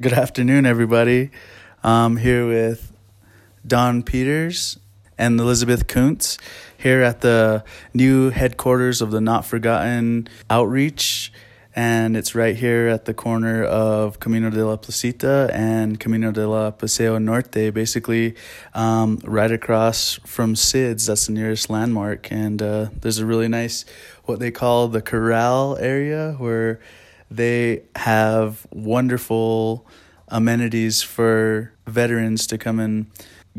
Good afternoon, everybody. I'm here with Don Peters and Elizabeth Kuntz here at the new headquarters of the Not Forgotten Outreach. And it's right here at the corner of Camino de la Placita and Camino de la Paseo Norte, basically um, right across from Cid's. That's the nearest landmark. And uh, there's a really nice, what they call the corral area, where they have wonderful amenities for veterans to come and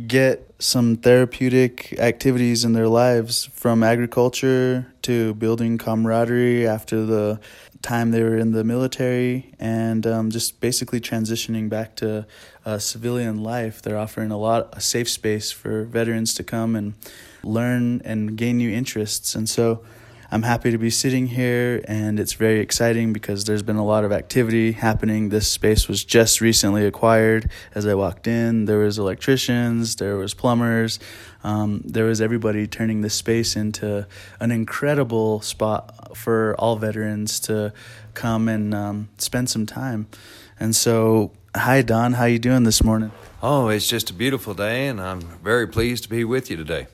get some therapeutic activities in their lives from agriculture to building camaraderie after the time they were in the military and um, just basically transitioning back to uh, civilian life. They're offering a lot a safe space for veterans to come and learn and gain new interests. And so I'm happy to be sitting here, and it's very exciting because there's been a lot of activity happening. This space was just recently acquired. As I walked in, there was electricians, there was plumbers, um, there was everybody turning this space into an incredible spot for all veterans to come and um, spend some time. And so, hi Don, how you doing this morning? Oh, it's just a beautiful day, and I'm very pleased to be with you today.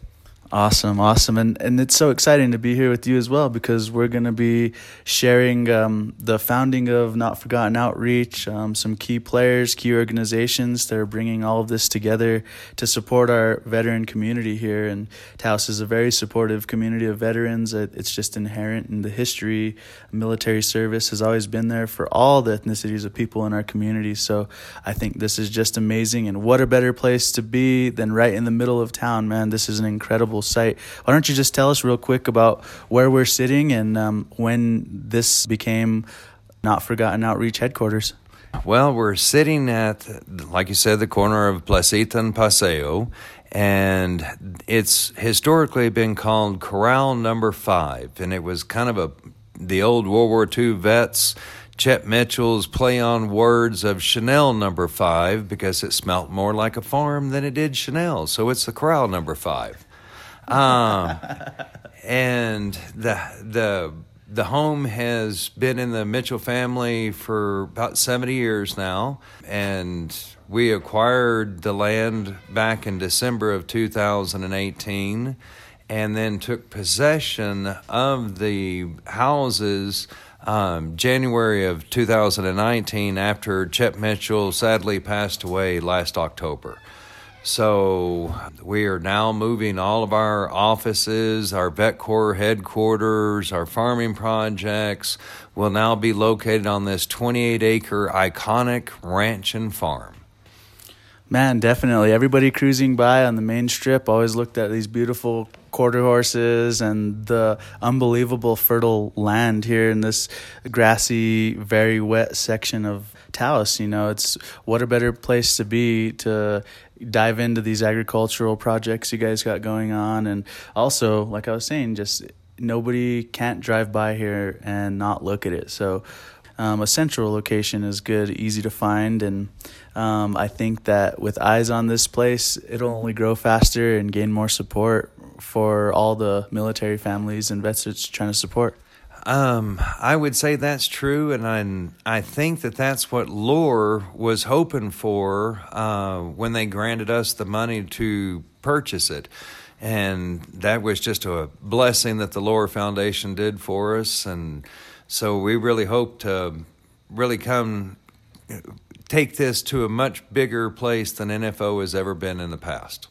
Awesome, awesome, and and it's so exciting to be here with you as well because we're going to be sharing um, the founding of Not Forgotten Outreach, um, some key players, key organizations that are bringing all of this together to support our veteran community here. And Taos is a very supportive community of veterans. It's just inherent in the history. Military service has always been there for all the ethnicities of people in our community. So I think this is just amazing, and what a better place to be than right in the middle of town, man. This is an incredible incredible site. Why don't you just tell us real quick about where we're sitting and um, when this became Not Forgotten Outreach headquarters? Well, we're sitting at, like you said, the corner of Placita and Paseo, and it's historically been called Corral Number Five, and it was kind of a the old World War II vets. Chet Mitchell's play on words of Chanel number five because it smelt more like a farm than it did Chanel. So it's the corral number five. Um, and the the the home has been in the Mitchell family for about 70 years now, and we acquired the land back in December of 2018 and then took possession of the houses um, January of 2019 after Chet Mitchell sadly passed away last October. So we are now moving all of our offices, our vet corps headquarters, our farming projects will now be located on this 28 acre iconic ranch and farm. Man, definitely. Everybody cruising by on the main strip always looked at these beautiful quarter horses and the unbelievable fertile land here in this grassy, very wet section of Taos. You know, it's what a better place to be to dive into these agricultural projects you guys got going on. And also like i was saying just nobody can't drive by here and not look at it. So um, a central location is good easy to find. And um, i think that with eyes on this place it'll only grow faster and gain more support for all the military families and vets it's trying to support um, I would say that's true, and I, I think that that's what LOR was hoping for uh, when they granted us the money to purchase it. And that was just a blessing that the LOR Foundation did for us. And so we really hope to really come take this to a much bigger place than NFO has ever been in the past.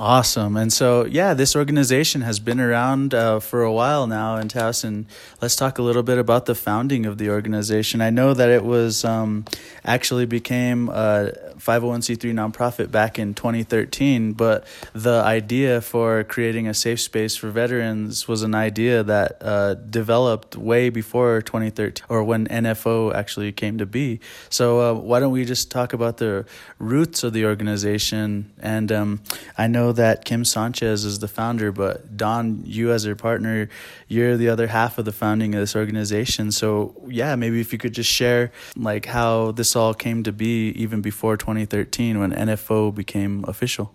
Awesome. And so, yeah, this organization has been around uh, for a while now in Taos. And let's talk a little bit about the founding of the organization. I know that it was um, actually became a 501c3 nonprofit back in 2013, but the idea for creating a safe space for veterans was an idea that uh, developed way before 2013 or when NFO actually came to be. So, uh, why don't we just talk about the roots of the organization? And um, I know that Kim Sanchez is the founder, but Don, you as her partner, you're the other half of the founding of this organization. So yeah, maybe if you could just share like how this all came to be even before 2013 when NFO became official.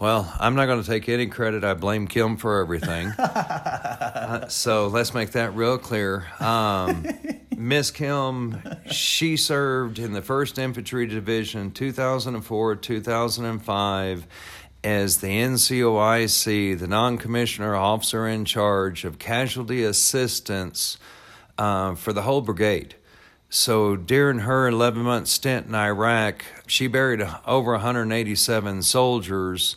Well, I'm not going to take any credit. I blame Kim for everything. uh, so let's make that real clear. Um, Miss Kim she served in the 1st Infantry Division 2004 2005 as the NCOIC, the non commissioner officer in charge of casualty assistance uh, for the whole brigade. So during her 11 month stint in Iraq, she buried over 187 soldiers.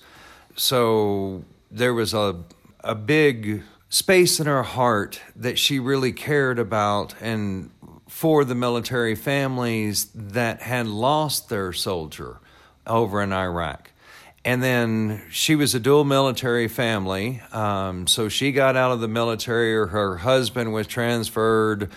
So there was a, a big space in her heart that she really cared about and for the military families that had lost their soldier over in Iraq. And then she was a dual military family. Um, so she got out of the military, or her husband was transferred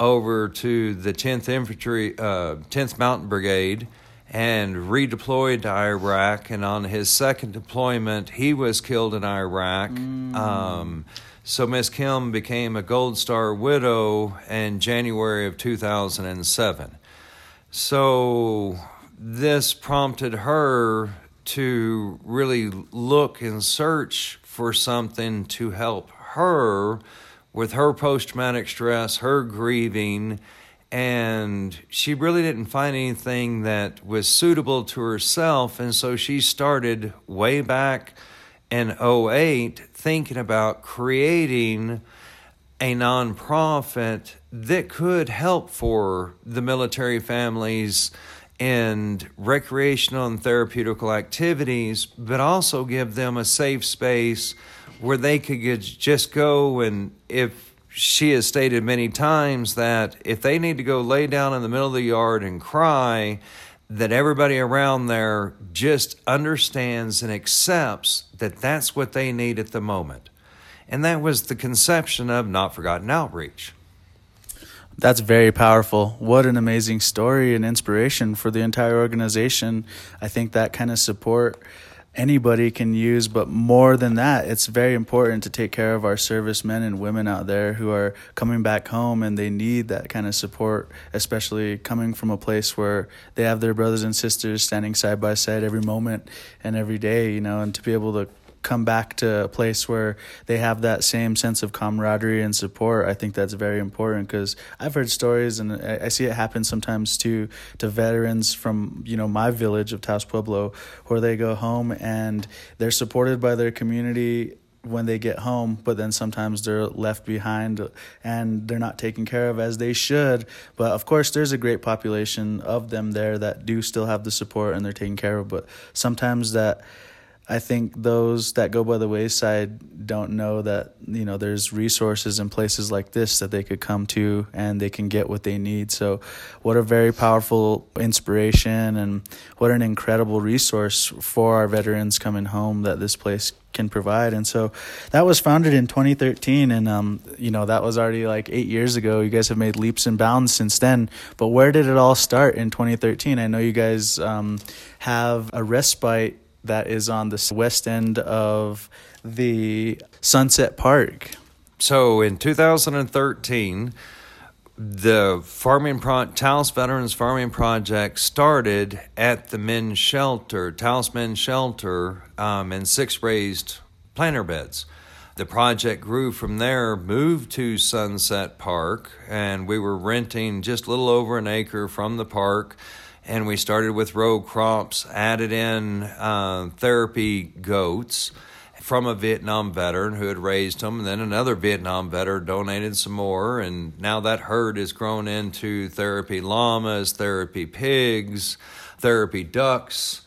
over to the 10th Infantry, uh, 10th Mountain Brigade, and redeployed to Iraq. And on his second deployment, he was killed in Iraq. Mm. Um, so Miss Kim became a Gold Star widow in January of 2007. So this prompted her to really look and search for something to help her with her post traumatic stress, her grieving, and she really didn't find anything that was suitable to herself. And so she started way back in 08 thinking about creating a nonprofit that could help for the military families and recreational and therapeutical activities, but also give them a safe space where they could just go and if she has stated many times that if they need to go lay down in the middle of the yard and cry, that everybody around there just understands and accepts that that's what they need at the moment. And that was the conception of Not Forgotten Outreach. That's very powerful. What an amazing story and inspiration for the entire organization. I think that kind of support anybody can use, but more than that, it's very important to take care of our servicemen and women out there who are coming back home and they need that kind of support, especially coming from a place where they have their brothers and sisters standing side by side every moment and every day, you know, and to be able to come back to a place where they have that same sense of camaraderie and support, I think that's very important because I've heard stories and I, see it happen sometimes too to veterans from you know my village of Taos Pueblo, where they go home and they're supported by their community when they get home, but then sometimes they're left behind and they're not taken care of as they should. But of course, there's a great population of them there that do still have the support and they're taken care of. But sometimes that I think those that go by the wayside don't know that you know there's resources in places like this that they could come to and they can get what they need. So, what a very powerful inspiration and what an incredible resource for our veterans coming home that this place can provide. And so, that was founded in 2013, and um, you know that was already like eight years ago. You guys have made leaps and bounds since then. But where did it all start in 2013? I know you guys um, have a respite that is on the west end of the Sunset Park. So in 2013, the farming pro- Taos Veterans Farming Project started at the men's shelter, Taos Men's Shelter, um, and six raised planter beds. The project grew from there, moved to Sunset Park, and we were renting just a little over an acre from the park and we started with row crops, added in uh, therapy goats from a Vietnam veteran who had raised them, and then another Vietnam veteran donated some more, and now that herd has grown into therapy llamas, therapy pigs, therapy ducks.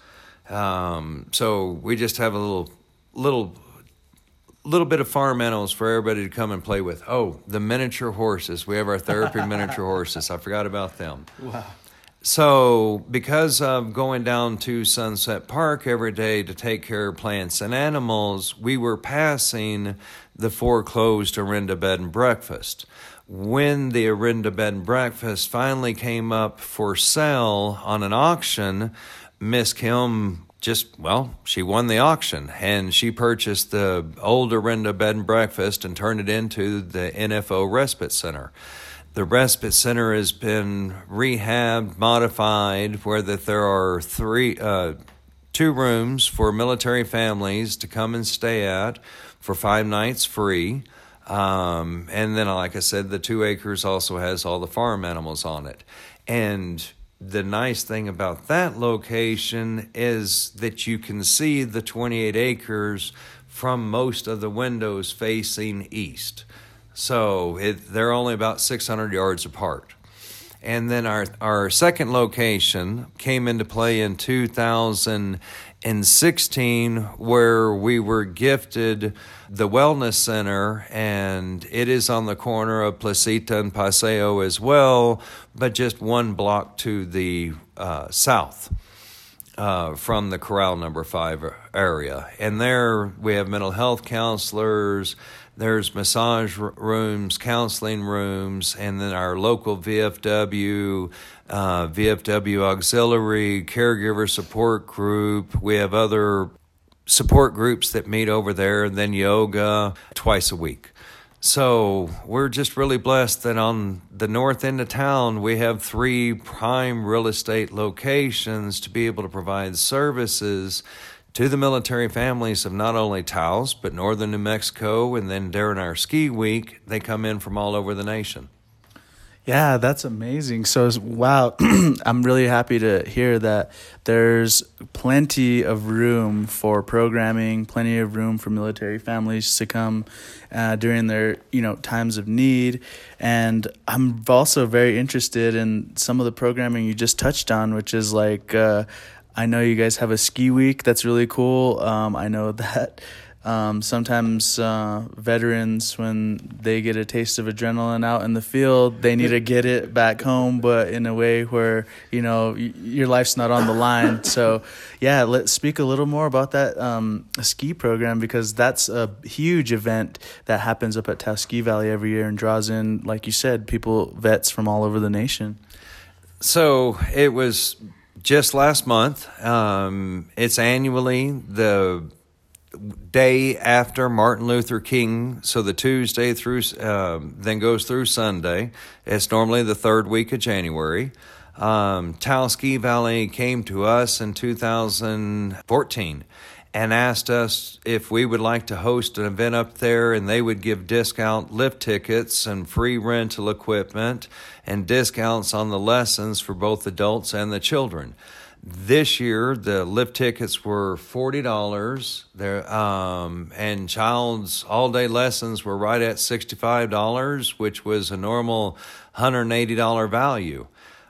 Um, so we just have a little, little, little bit of farm animals for everybody to come and play with. Oh, the miniature horses. We have our therapy miniature horses. I forgot about them. Wow. So, because of going down to Sunset Park every day to take care of plants and animals, we were passing the foreclosed Orinda Bed and Breakfast. When the Orinda Bed and Breakfast finally came up for sale on an auction, Miss Kim just well, she won the auction and she purchased the old Orinda Bed and Breakfast and turned it into the NFO Respite Center. The respite center has been rehabbed, modified, where that there are three, uh, two rooms for military families to come and stay at for five nights free. Um, and then, like I said, the two acres also has all the farm animals on it. And the nice thing about that location is that you can see the 28 acres from most of the windows facing east. So it, they're only about 600 yards apart. And then our, our second location came into play in 2016, where we were gifted the Wellness Center, and it is on the corner of Placita and Paseo as well, but just one block to the uh, south. Uh, from the Corral Number Five area, and there we have mental health counselors, there's massage rooms, counseling rooms, and then our local VFW, uh, VFW auxiliary, caregiver support group. We have other support groups that meet over there, and then yoga twice a week. So we're just really blessed that on the north end of town, we have three prime real estate locations to be able to provide services to the military families of not only Taos, but northern New Mexico. And then during our ski week, they come in from all over the nation. Yeah, that's amazing. So, wow, I'm really happy to hear that there's plenty of room for programming, plenty of room for military families to come uh, during their, you know, times of need. And I'm also very interested in some of the programming you just touched on, which is like uh, I know you guys have a ski week. That's really cool. Um, I know that um, sometimes uh, veterans, when they get a taste of adrenaline out in the field, they need to get it back home, but in a way where you know y- your life's not on the line. So, yeah, let's speak a little more about that um, ski program because that's a huge event that happens up at Ski Valley every year and draws in, like you said, people vets from all over the nation. So it was just last month. Um, it's annually the day after Martin Luther King, so the Tuesday through um, then goes through Sunday. It's normally the third week of January. Um, Taos Ski Valley came to us in 2014 and asked us if we would like to host an event up there, and they would give discount lift tickets and free rental equipment and discounts on the lessons for both adults and the children. This year, the lift tickets were forty dollars. There, um, and child's all-day lessons were right at sixty-five dollars, which was a normal hundred and eighty dollar value.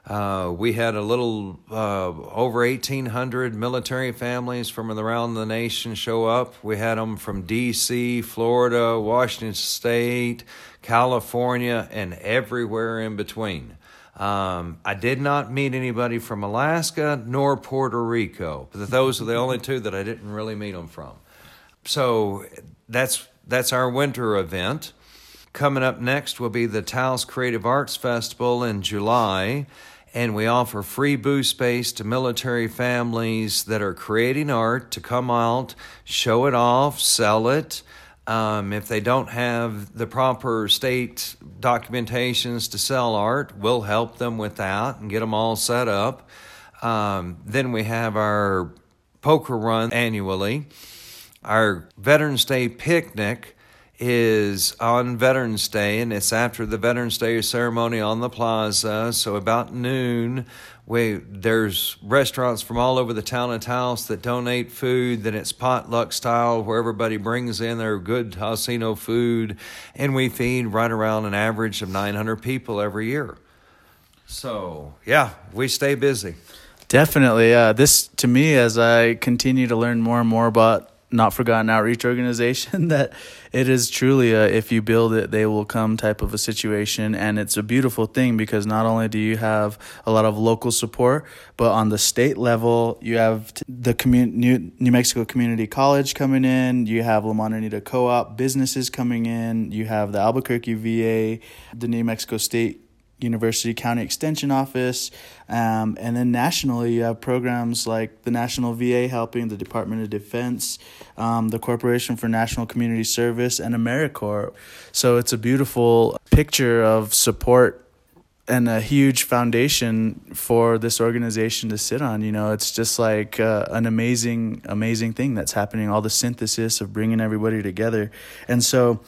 Uh, we had a little uh, over 1,800 military families from around the nation show up. We had them from D.C., Florida, Washington State, California, and everywhere in between. Um, I did not meet anybody from Alaska nor Puerto Rico. But those are the only two that I didn't really meet them from. So that's that's our winter event. Coming up next will be the Taos Creative Arts Festival in July and we offer free booth space to military families that are creating art to come out, show it off, sell it. Um, if they don't have the proper state documentations to sell art, we'll help them with that and get them all set up. Um, then we have our poker run annually, our Veterans Day picnic is on Veterans Day, and it's after the Veterans Day ceremony on the plaza. So about noon, we there's restaurants from all over the town of Taos that donate food. Then it's potluck style, where everybody brings in their good Taoseño food, and we feed right around an average of 900 people every year. So yeah, we stay busy. Definitely, uh, this to me as I continue to learn more and more about not forgotten outreach organization that it is truly a if you build it they will come type of a situation. And it's a beautiful thing because not only do you have a lot of local support but on the state level you have the commun- new, mexico community college coming in you have la montanita co-op businesses coming in you have the albuquerque va the new mexico state University County Extension Office. Um, and then nationally, you have programs like the National VA helping, the Department of Defense, um, the Corporation for National Community Service, and AmeriCorps. So it's a beautiful picture of support and a huge foundation for this organization to sit on. You know, it's just like uh, an amazing, amazing thing that's happening. All the synthesis of bringing everybody together, and so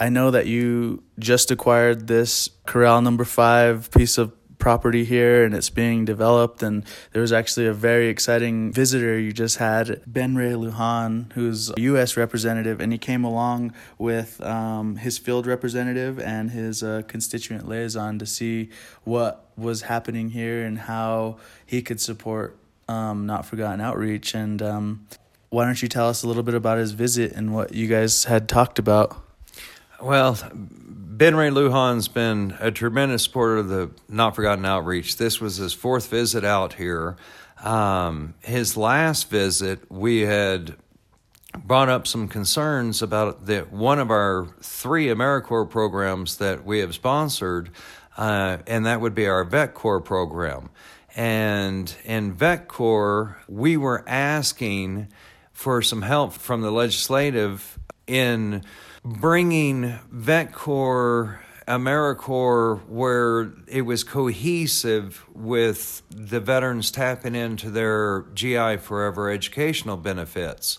I know that you just acquired this Corral number five piece of property here and it's being developed. And there was actually a very exciting visitor you just had, Ben Ray Lujan, who's a U.S. representative, and he came along with um, his field representative and his uh, constituent liaison to see what was happening here and how he could support um, Not Forgotten Outreach. And um, why don't you tell us a little bit about his visit and what you guys had talked about? Well, Ben Ray Lujan's been a tremendous supporter of the Not Forgotten Outreach. This was his fourth visit out here. Um, his last visit, we had brought up some concerns about that one of our three AmeriCorps programs that we have sponsored, uh, and that would be our Vet Corps program. And in Vet Corps, we were asking for some help from the legislative in bringing Vet Corps, AmeriCorps, where it was cohesive with the veterans tapping into their GI Forever educational benefits,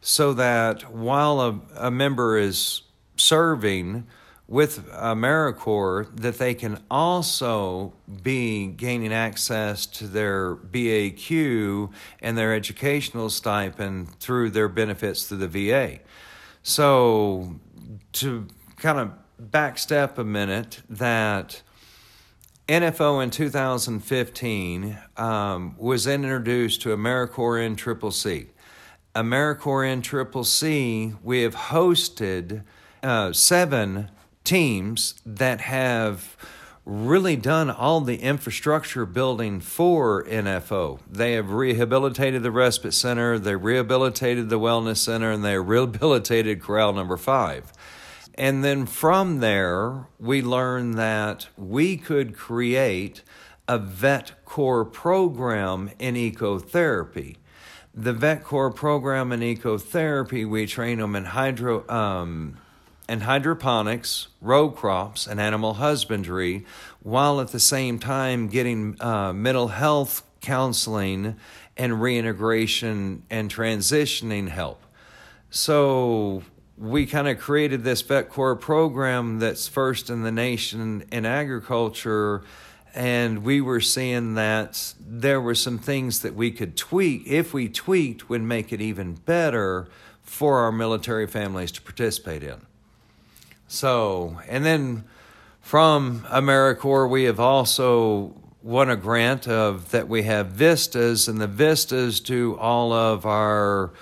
so that while a, a member is serving with AmeriCorps, that they can also be gaining access to their BAQ and their educational stipend through their benefits through the VA. So to kind of backstep a minute, that NFO in 2015 um, was introduced to AmeriCorps NCCC. AmeriCorps NCCC, we have hosted uh, seven teams that have really done all the infrastructure building for NFO. They have rehabilitated the respite center, they rehabilitated the wellness center, and they rehabilitated corral number five. And then from there, we learned that we could create a vet corps program in ecotherapy. The vet corps program in ecotherapy, we train them in hydro. Um, and hydroponics, row crops, and animal husbandry, while at the same time getting uh, mental health counseling and reintegration and transitioning help. So we kind of created this vet corps program that's first in the nation in agriculture and we were seeing that there were some things that we could tweak if we tweaked would make it even better for our military families to participate in so, and then from AmeriCorps, we have also won a grant of that we have vistas, and the vistas do all of our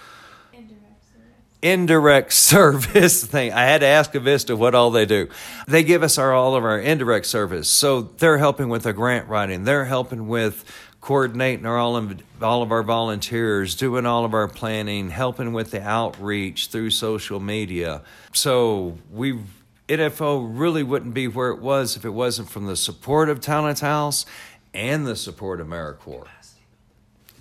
indirect service thing. I had to ask a Vista what all they do. They give us our all of our indirect service. So they're helping with the grant writing. They're helping with coordinating all of, all of our volunteers, doing all of our planning, helping with the outreach through social media. So we NFO really wouldn't be where it was if it wasn't from the support of Talent House and the support of AmeriCorps.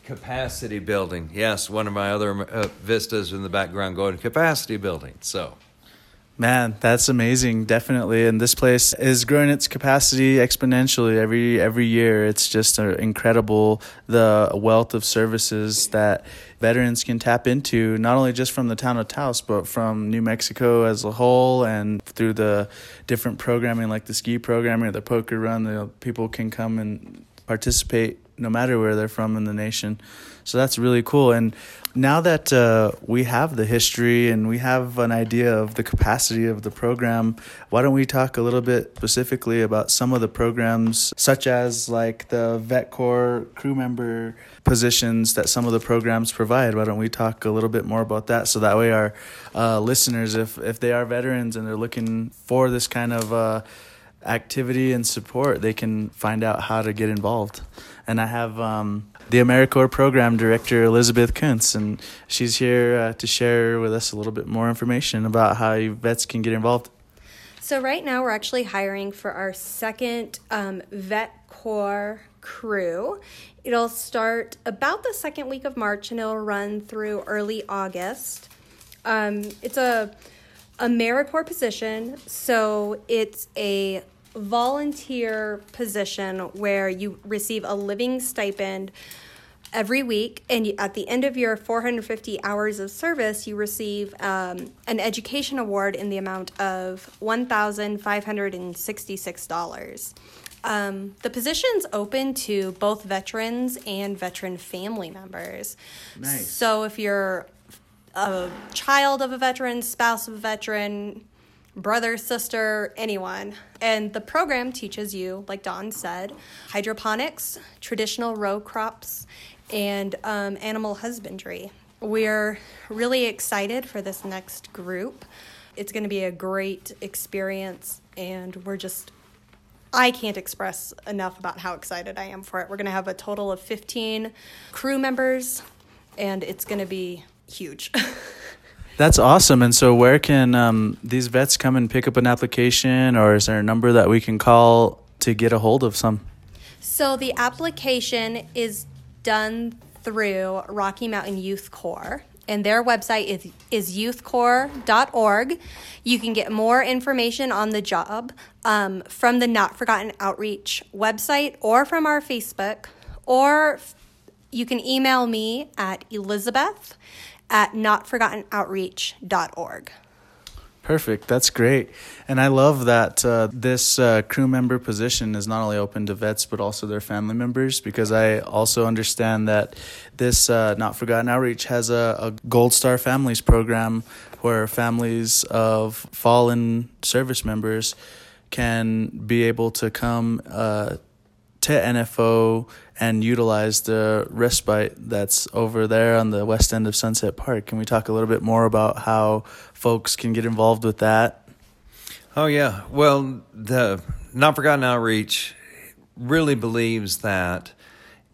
Capacity building. Yes, one of my other uh, vistas in the background going capacity building. So Man, that's amazing, definitely. And this place is growing its capacity exponentially every every year. It's just uh, incredible the wealth of services that veterans can tap into, not only just from the town of Taos, but from New Mexico as a whole, and through the different programming like the ski programming or the poker run. The people can come and participate no matter where they're from in the nation. So that's really cool. And now that uh, we have the history and we have an idea of the capacity of the program, why don't we talk a little bit specifically about some of the programs, such as like the Vet Corps crew member positions that some of the programs provide? Why don't we talk a little bit more about that so that way our uh, listeners, if if they are veterans and they're looking for this kind of uh, activity and support, they can find out how to get involved. And I have um, the AmeriCorps program director, Elizabeth Kuntz, and she's here uh, to share with us a little bit more information about how vets can get involved. So, right now, we're actually hiring for our second um, Vet Corps crew. It'll start about the second week of March and it'll run through early August. Um, it's a AmeriCorps position, so it's a volunteer position where you receive a living stipend every week and at the end of your 450 hours of service you receive um, an education award in the amount of $1566 Um, the position's open to both veterans and veteran family members. Nice. So if you're a child of a veteran, spouse of a veteran, brother, sister, anyone. And the program teaches you, like Don said, hydroponics, traditional row crops, and um, animal husbandry. We're really excited for this next group. It's going to be a great experience, and we're just I can't express enough about how excited I am for it. We're going to have a total of 15 crew members, and it's going to be huge. That's awesome. And so, where can um, these vets come and pick up an application, or is there a number that we can call to get a hold of some? So, the application is done through Rocky Mountain Youth Corps and their website is, is youthcorps.org. You can get more information on the job um, from the Not Forgotten Outreach website or from our Facebook, or you can email me at elizabeth at notforgottenoutreach.org. Perfect. That's great. And I love that uh, this uh, crew member position is not only open to vets, but also their family members, because I also understand that this uh, Not Forgotten Outreach has a, a Gold Star Families program where families of fallen service members can be able to come uh, to NFO and utilize the respite that's over there on the west end of Sunset Park. Can we talk a little bit more about how folks can get involved with that? Oh, yeah. Well, the Not Forgotten Outreach really believes that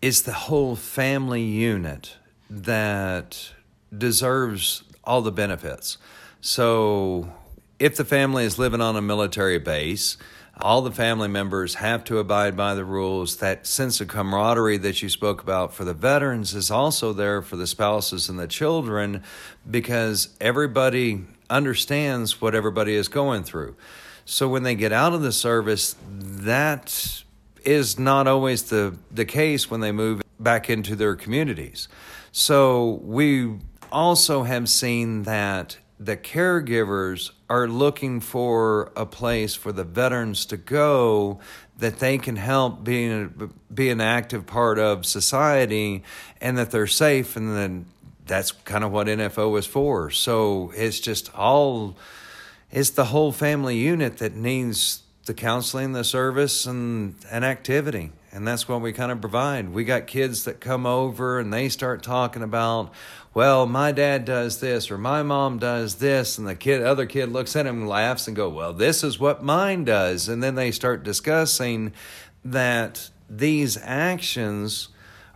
it's the whole family unit that deserves all the benefits. So, if the family is living on a military base, all the family members have to abide by the rules. That sense of camaraderie that you spoke about for the veterans is also there for the spouses and the children because everybody understands what everybody is going through. So when they get out of the service, that is not always the, the case when they move back into their communities. So we also have seen that the caregivers are looking for a place for the veterans to go that they can help be, be an active part of society and that they're safe and then that's kind of what NFO is for. So it's just all it's the whole family unit that needs the counseling, the service and an activity. And that's what we kind of provide. We got kids that come over and they start talking about well, my dad does this or my mom does this, and the kid, other kid looks at him and laughs and go, well, this is what mine does, and then they start discussing that these actions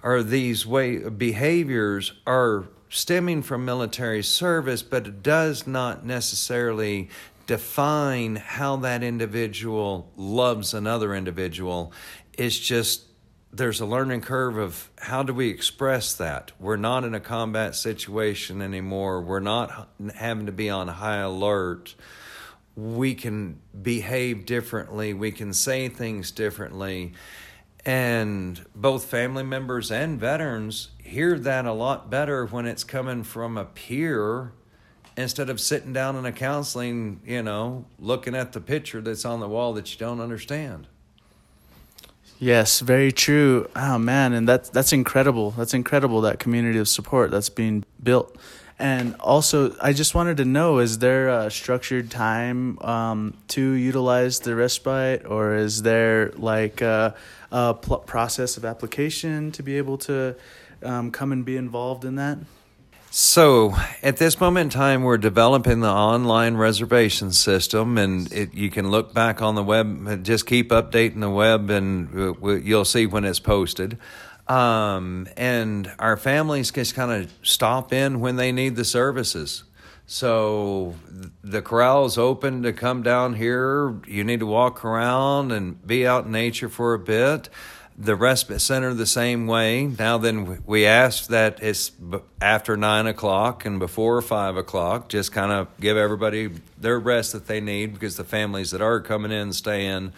or these way behaviors are stemming from military service, but it does not necessarily define how that individual loves another individual. It's just there's a learning curve of how do we express that? We're not in a combat situation anymore. We're not having to be on high alert. We can behave differently. We can say things differently. And both family members and veterans hear that a lot better when it's coming from a peer instead of sitting down in a counseling, you know, looking at the picture that's on the wall that you don't understand. Yes, very true. Oh man, and that's that's incredible. That's incredible that community of support that's being built. And also, I just wanted to know: is there a structured time um, to utilize the respite, or is there like a, a pl- process of application to be able to um, come and be involved in that? So, at this moment in time, we're developing the online reservation system, and it, you can look back on the web. Just keep updating the web, and you'll see when it's posted. Um, and our families just kind of stop in when they need the services. So the corral is open to come down here. You need to walk around and be out in nature for a bit the respite center the same way. Now, then, we ask that it's after nine o'clock and before five o'clock. Just kind of give everybody their rest that they need because the families that are coming in stay in.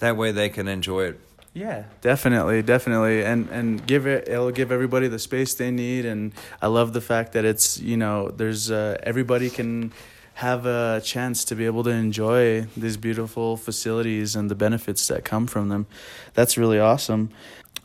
That way, they can enjoy it. Yeah, definitely, definitely, and and give it. It'll give everybody the space they need, and I love the fact that it's you know there's uh, everybody can have a chance to be able to enjoy these beautiful facilities and the benefits that come from them. That's really awesome.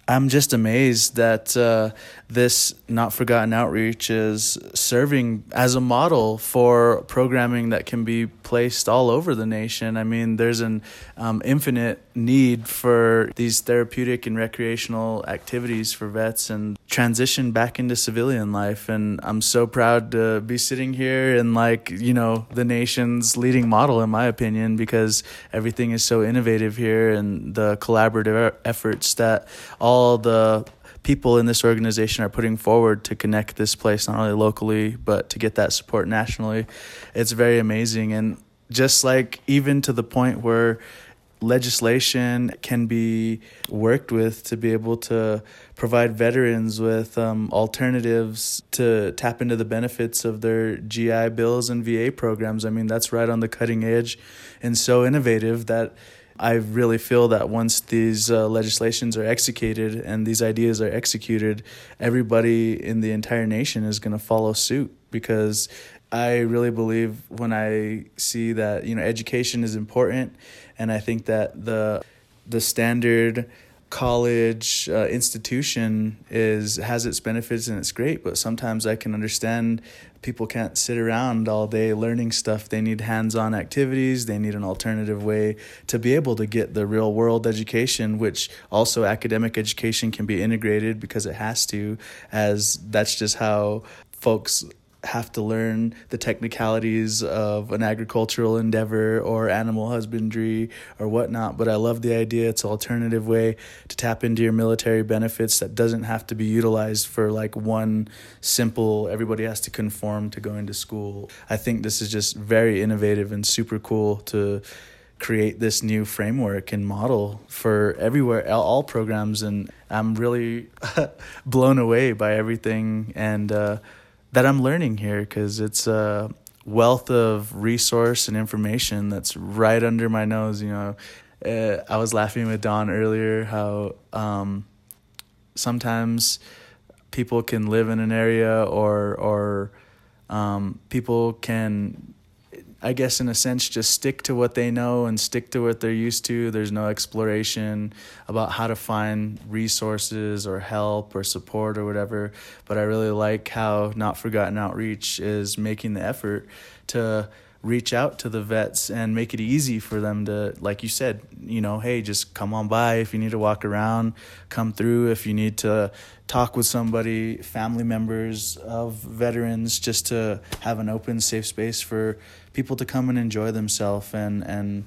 I'm just amazed that uh, this Not Forgotten Outreach is serving as a model for programming that can be placed all over the nation. I mean, there's an um, infinite need for these therapeutic and recreational activities for vets and transition back into civilian life. And I'm so proud to be sitting here and, like, you know, the nation's leading model, in my opinion, because everything is so innovative here and the collaborative efforts that all the people in this organization are putting forward to connect this place not only locally but to get that support nationally it's very amazing and just like even to the point where legislation can be worked with to be able to provide veterans with um, alternatives to tap into the benefits of their GI bills and VA programs. I mean, that's right on the cutting edge and so innovative that I really feel that once these uh, legislations are executed and these ideas are executed, everybody in the entire nation is going to follow suit because I really believe when I see that you know education is important, and I think that the the standard college uh, institution is has its benefits and it's great but sometimes i can understand people can't sit around all day learning stuff. They need hands-on activities. They need an alternative way to be able to get the real world education which also academic education can be integrated because it has to as that's just how folks have to learn the technicalities of an agricultural endeavor or animal husbandry or whatnot. But I love the idea. It's an alternative way to tap into your military benefits that doesn't have to be utilized for like one simple, everybody has to conform to going to school. I think this is just very innovative and super cool to create this new framework and model for everywhere all programs and i'm really blown away by everything and uh, that I'm learning here because it's a wealth of resource and information that's right under my nose. You know, uh, I was laughing with Don earlier how um, sometimes people can live in an area or or um, people can I guess in a sense just stick to what they know and stick to what they're used to. There's no exploration about how to find resources or help or support or whatever. But I really like how Not Forgotten Outreach is making the effort to reach out to the vets and make it easy for them to like you said you know hey just come on by if you need to walk around come through if you need to talk with somebody family members of veterans just to have an open safe space for people to come and enjoy themselves and and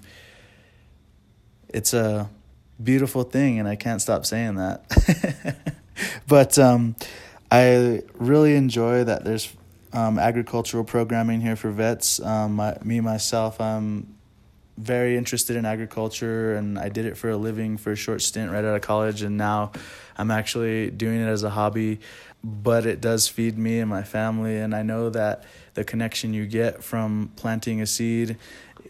it's a beautiful thing and I can't stop saying that but um, I really enjoy that there's um, agricultural programming here for vets. Um, my, me myself, I'm very interested in agriculture, and I did it for a living for a short stint right out of college, and now I'm actually doing it as a hobby. But it does feed me and my family, and I know that the connection you get from planting a seed,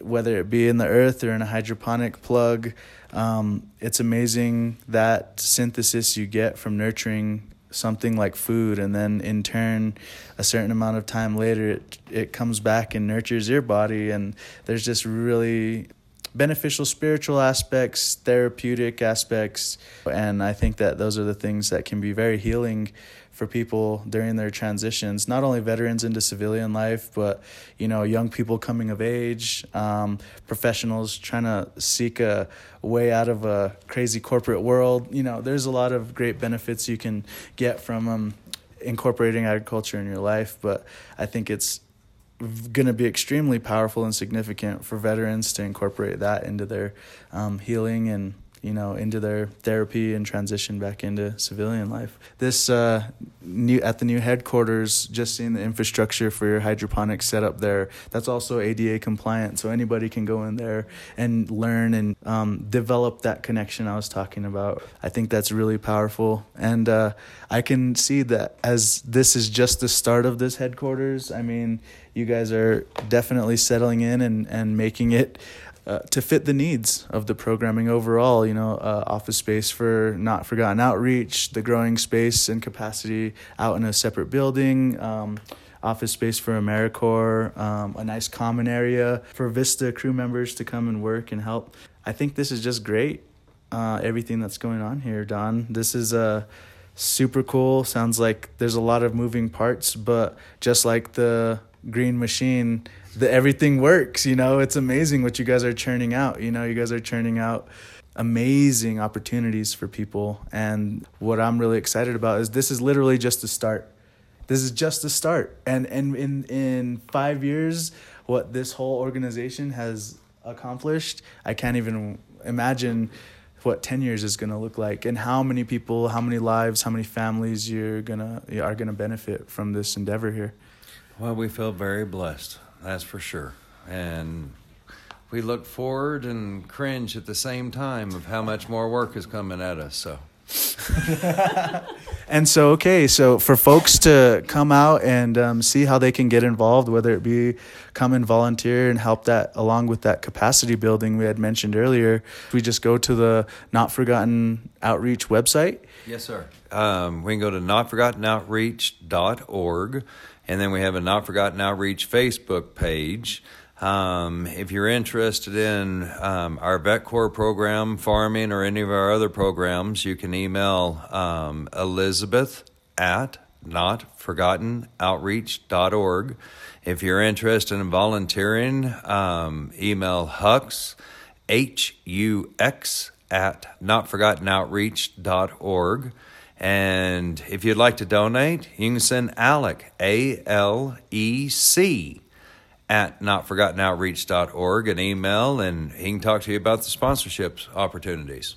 whether it be in the earth or in a hydroponic plug, um, it's amazing that synthesis you get from nurturing something like food and then in turn a certain amount of time later it it comes back and nurtures your body and there's just really beneficial spiritual aspects therapeutic aspects and i think that those are the things that can be very healing for people during their transitions, not only veterans into civilian life, but you know, young people coming of age, um, professionals trying to seek a way out of a crazy corporate world. You know, there's a lot of great benefits you can get from um, incorporating agriculture in your life, but I think it's going to be extremely powerful and significant for veterans to incorporate that into their um, healing and you know, into their therapy and transition back into civilian life. This uh, new at the new headquarters, just seeing the infrastructure for your hydroponics set up there. That's also ADA compliant, so anybody can go in there and learn and um, develop that connection I was talking about. I think that's really powerful, and uh, I can see that as this is just the start of this headquarters. I mean, you guys are definitely settling in and and making it uh, to fit the needs of the programming overall. You know, uh, office space for not forgotten outreach, the growing space and capacity out in a separate building. Um, office space for AmeriCorps, um, a nice common area for Vista crew members to come and work and help. I think this is just great. Uh, everything that's going on here, Don. This is a uh, super cool. Sounds like there's a lot of moving parts, but just like the green machine, the everything works. You know, it's amazing what you guys are churning out. You know, you guys are churning out amazing opportunities for people. And what I'm really excited about is this is literally just the start. This is just the start. And and in in 5 years what this whole organization has accomplished, I can't even imagine what 10 years is going to look like and how many people, how many lives, how many families you're going to are going to benefit from this endeavor here. Well, we feel very blessed. That's for sure. And we look forward and cringe at the same time of how much more work is coming at us. So. and so, okay, so for folks to come out and um, see how they can get involved, whether it be come and volunteer and help that along with that capacity building we had mentioned earlier, we just go to the Not Forgotten Outreach website. Yes, sir. Um, we can go to notforgottenoutreach.org, and then we have a Not Forgotten Outreach Facebook page. Um, if you're interested in um, our Vet Corps program, farming, or any of our other programs, you can email um, Elizabeth at notforgottenoutreach.org. If you're interested in volunteering, um, email Hux, H U X, at notforgottenoutreach.org. And if you'd like to donate, you can send Alec, A L E C at notforgottenoutreach.org an email and he can talk to you about the sponsorships opportunities.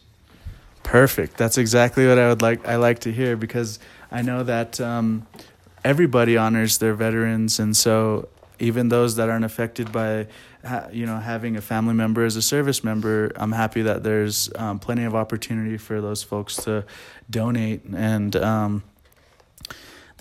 Perfect. That's exactly what I would like I like to hear because I know that um, everybody honors their veterans and so even those that aren't affected by you know having a family member as a service member i'm happy that there's um, plenty of opportunity for those folks to donate. And um,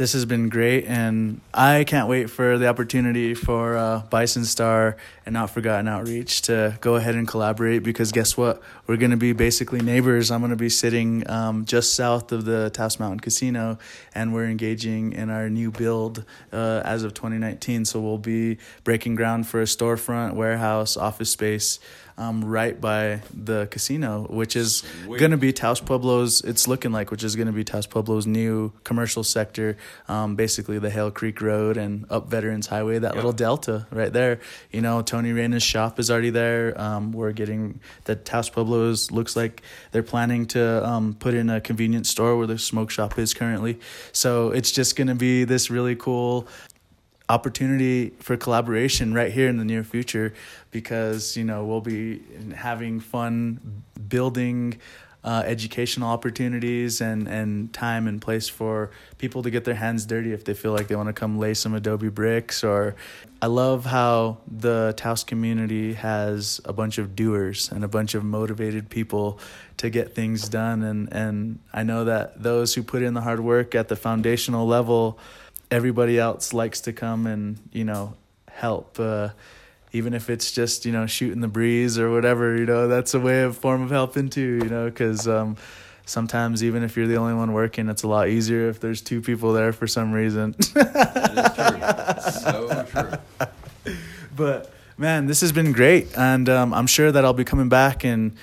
this has been great, and I can't wait for the opportunity for uh, Bison Star and Not Forgotten Outreach to go ahead and collaborate because guess what? We're going to be basically neighbors. I'm going to be sitting um, just south of the Taos Mountain Casino, and we're engaging in our new build uh, as of 2019. So we'll be breaking ground for a storefront, warehouse, office space um, right by the casino, which is going to be Taos Pueblo's. It's looking like which is going to be Taos Pueblo's new commercial sector, um, basically the Hale Creek Road and up Veterans Highway, that yep. little delta right there. You know, Tony Reyna's shop is already there. Um, we're getting the Taos Pueblo's looks like they're planning to um, put in a convenience store where the smoke shop is currently. So it's just going to be this really cool opportunity for collaboration right here in the near future because you know we'll be having fun building uh, educational opportunities and, and time and place for people to get their hands dirty if they feel like they want to come lay some adobe bricks or i love how the taos community has a bunch of doers and a bunch of motivated people to get things done and, and i know that those who put in the hard work at the foundational level everybody else likes to come and you know help uh, even if it's just you know shooting the breeze or whatever you know that's a way of form of helping too you know because um, sometimes even if you're the only one working it's a lot easier if there's two people there for some reason. That is true. So true. But man this has been great and um, i'm sure that i'll be coming back and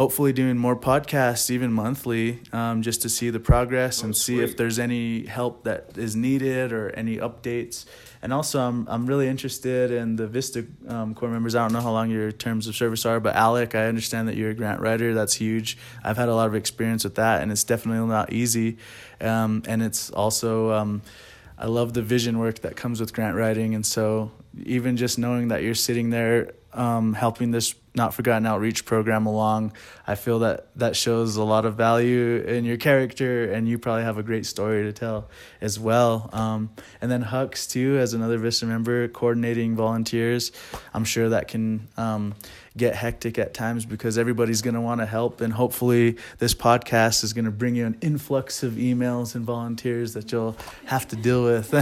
hopefully doing more podcasts even monthly um, just to see the progress oh, and see if there's any help that is needed or any updates. And also i'm, I'm really interested in the vista um, corps members. I don't know how long your terms of service are but alec i understand that you're a grant writer. That's huge. I've had a lot of experience with that and it's definitely not easy. Um, and it's also um, i love the vision work that comes with grant writing. And so even just knowing that you're sitting there um, helping this not forgotten outreach program along. I feel that that shows a lot of value in your character and you probably have a great story to tell as well. Um, and then hux too as another vista member coordinating volunteers. I'm sure that can um, get hectic at times because everybody's going to want to help and hopefully this podcast is going to bring you an influx of emails and volunteers that you'll have to deal with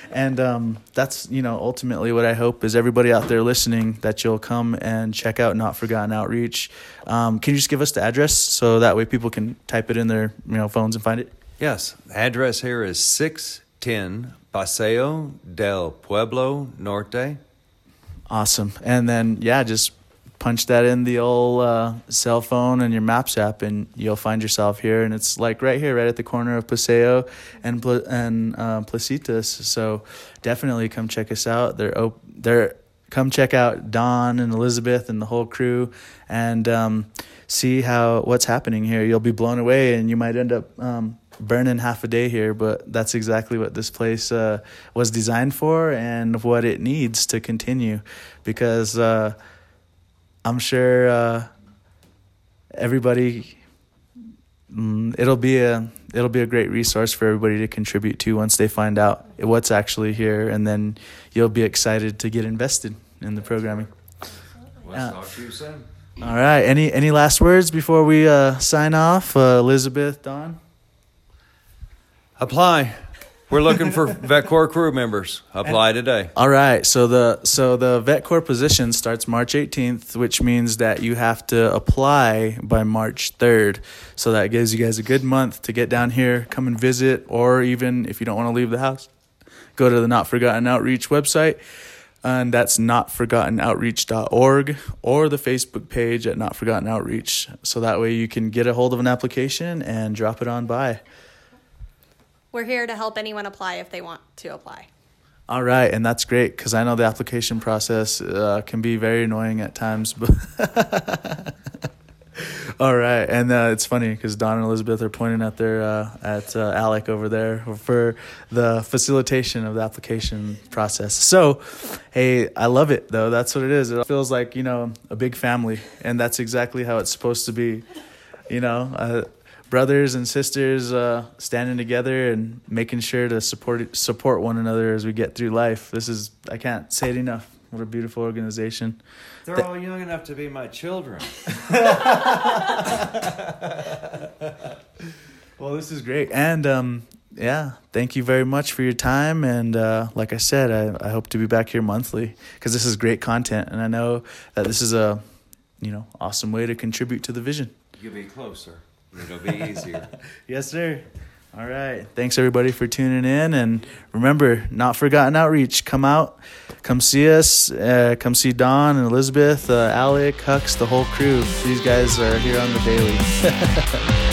and um, that's you know ultimately what i hope is everybody out there listening that you'll come and check out not forgotten outreach um, can you just give us the address so that way people can type it in their you know phones and find it yes the address here is 6 10, Paseo del Pueblo Norte. Awesome. And then, yeah, just punch that in the old uh, cell phone and your Maps app, and you'll find yourself here. And it's like right here, right at the corner of Paseo and and uh, Placitas. So definitely come check us out. They're op- they're come check out Don and Elizabeth and the whole crew, and um, see how what's happening here. You'll be blown away, and you might end up. Um, burning half a day here, but that's exactly what this place uh, was designed for and what it needs to continue because uh, I'm sure uh, everybody mm, it'll be a it'll be a great resource for everybody to contribute to once they find out what's actually here, and then you'll be excited to get invested in the programming. Let's talk to you soon. All right. Any any last words before we uh, sign off, uh, Elizabeth, Don? Apply. We're looking for VetCorps crew members. Apply today. All right. So the so the vet corps position starts March 18th, which means that you have to apply by March 3rd. So that gives you guys a good month to get down here, come and visit, or even if you don't want to leave the house, go to the Not Forgotten Outreach website. And that's notforgottenoutreach.org or the Facebook page at Not Forgotten Outreach. So that way you can get a hold of an application and drop it on by. We're here to help anyone apply if they want to apply. All right, and that's great because I know the application process uh, can be very annoying at times. But all right, and uh, it's funny because Don and Elizabeth are pointing at their uh, at uh, Alec over there for the facilitation of the application process. So, hey, I love it though. That's what it is. It feels like you know a big family, and that's exactly how it's supposed to be. You know uh, brothers and sisters uh, standing together and making sure to support support one another as we get through life. This is I can't say it enough. What a beautiful organization. They're Th- all young enough to be my children. well, this is great, and um, yeah, thank you very much for your time. And uh, like I said, I, I hope to be back here monthly because this is great content, and I know that this is a you know awesome way to contribute to the vision. You'll be closer. It'll be easier. yes, sir. All right. Thanks everybody for tuning in, and remember, not forgotten outreach. Come out, come see us, uh, come see Don and Elizabeth, uh, Alec, Hux, the whole crew. These guys are here on the daily.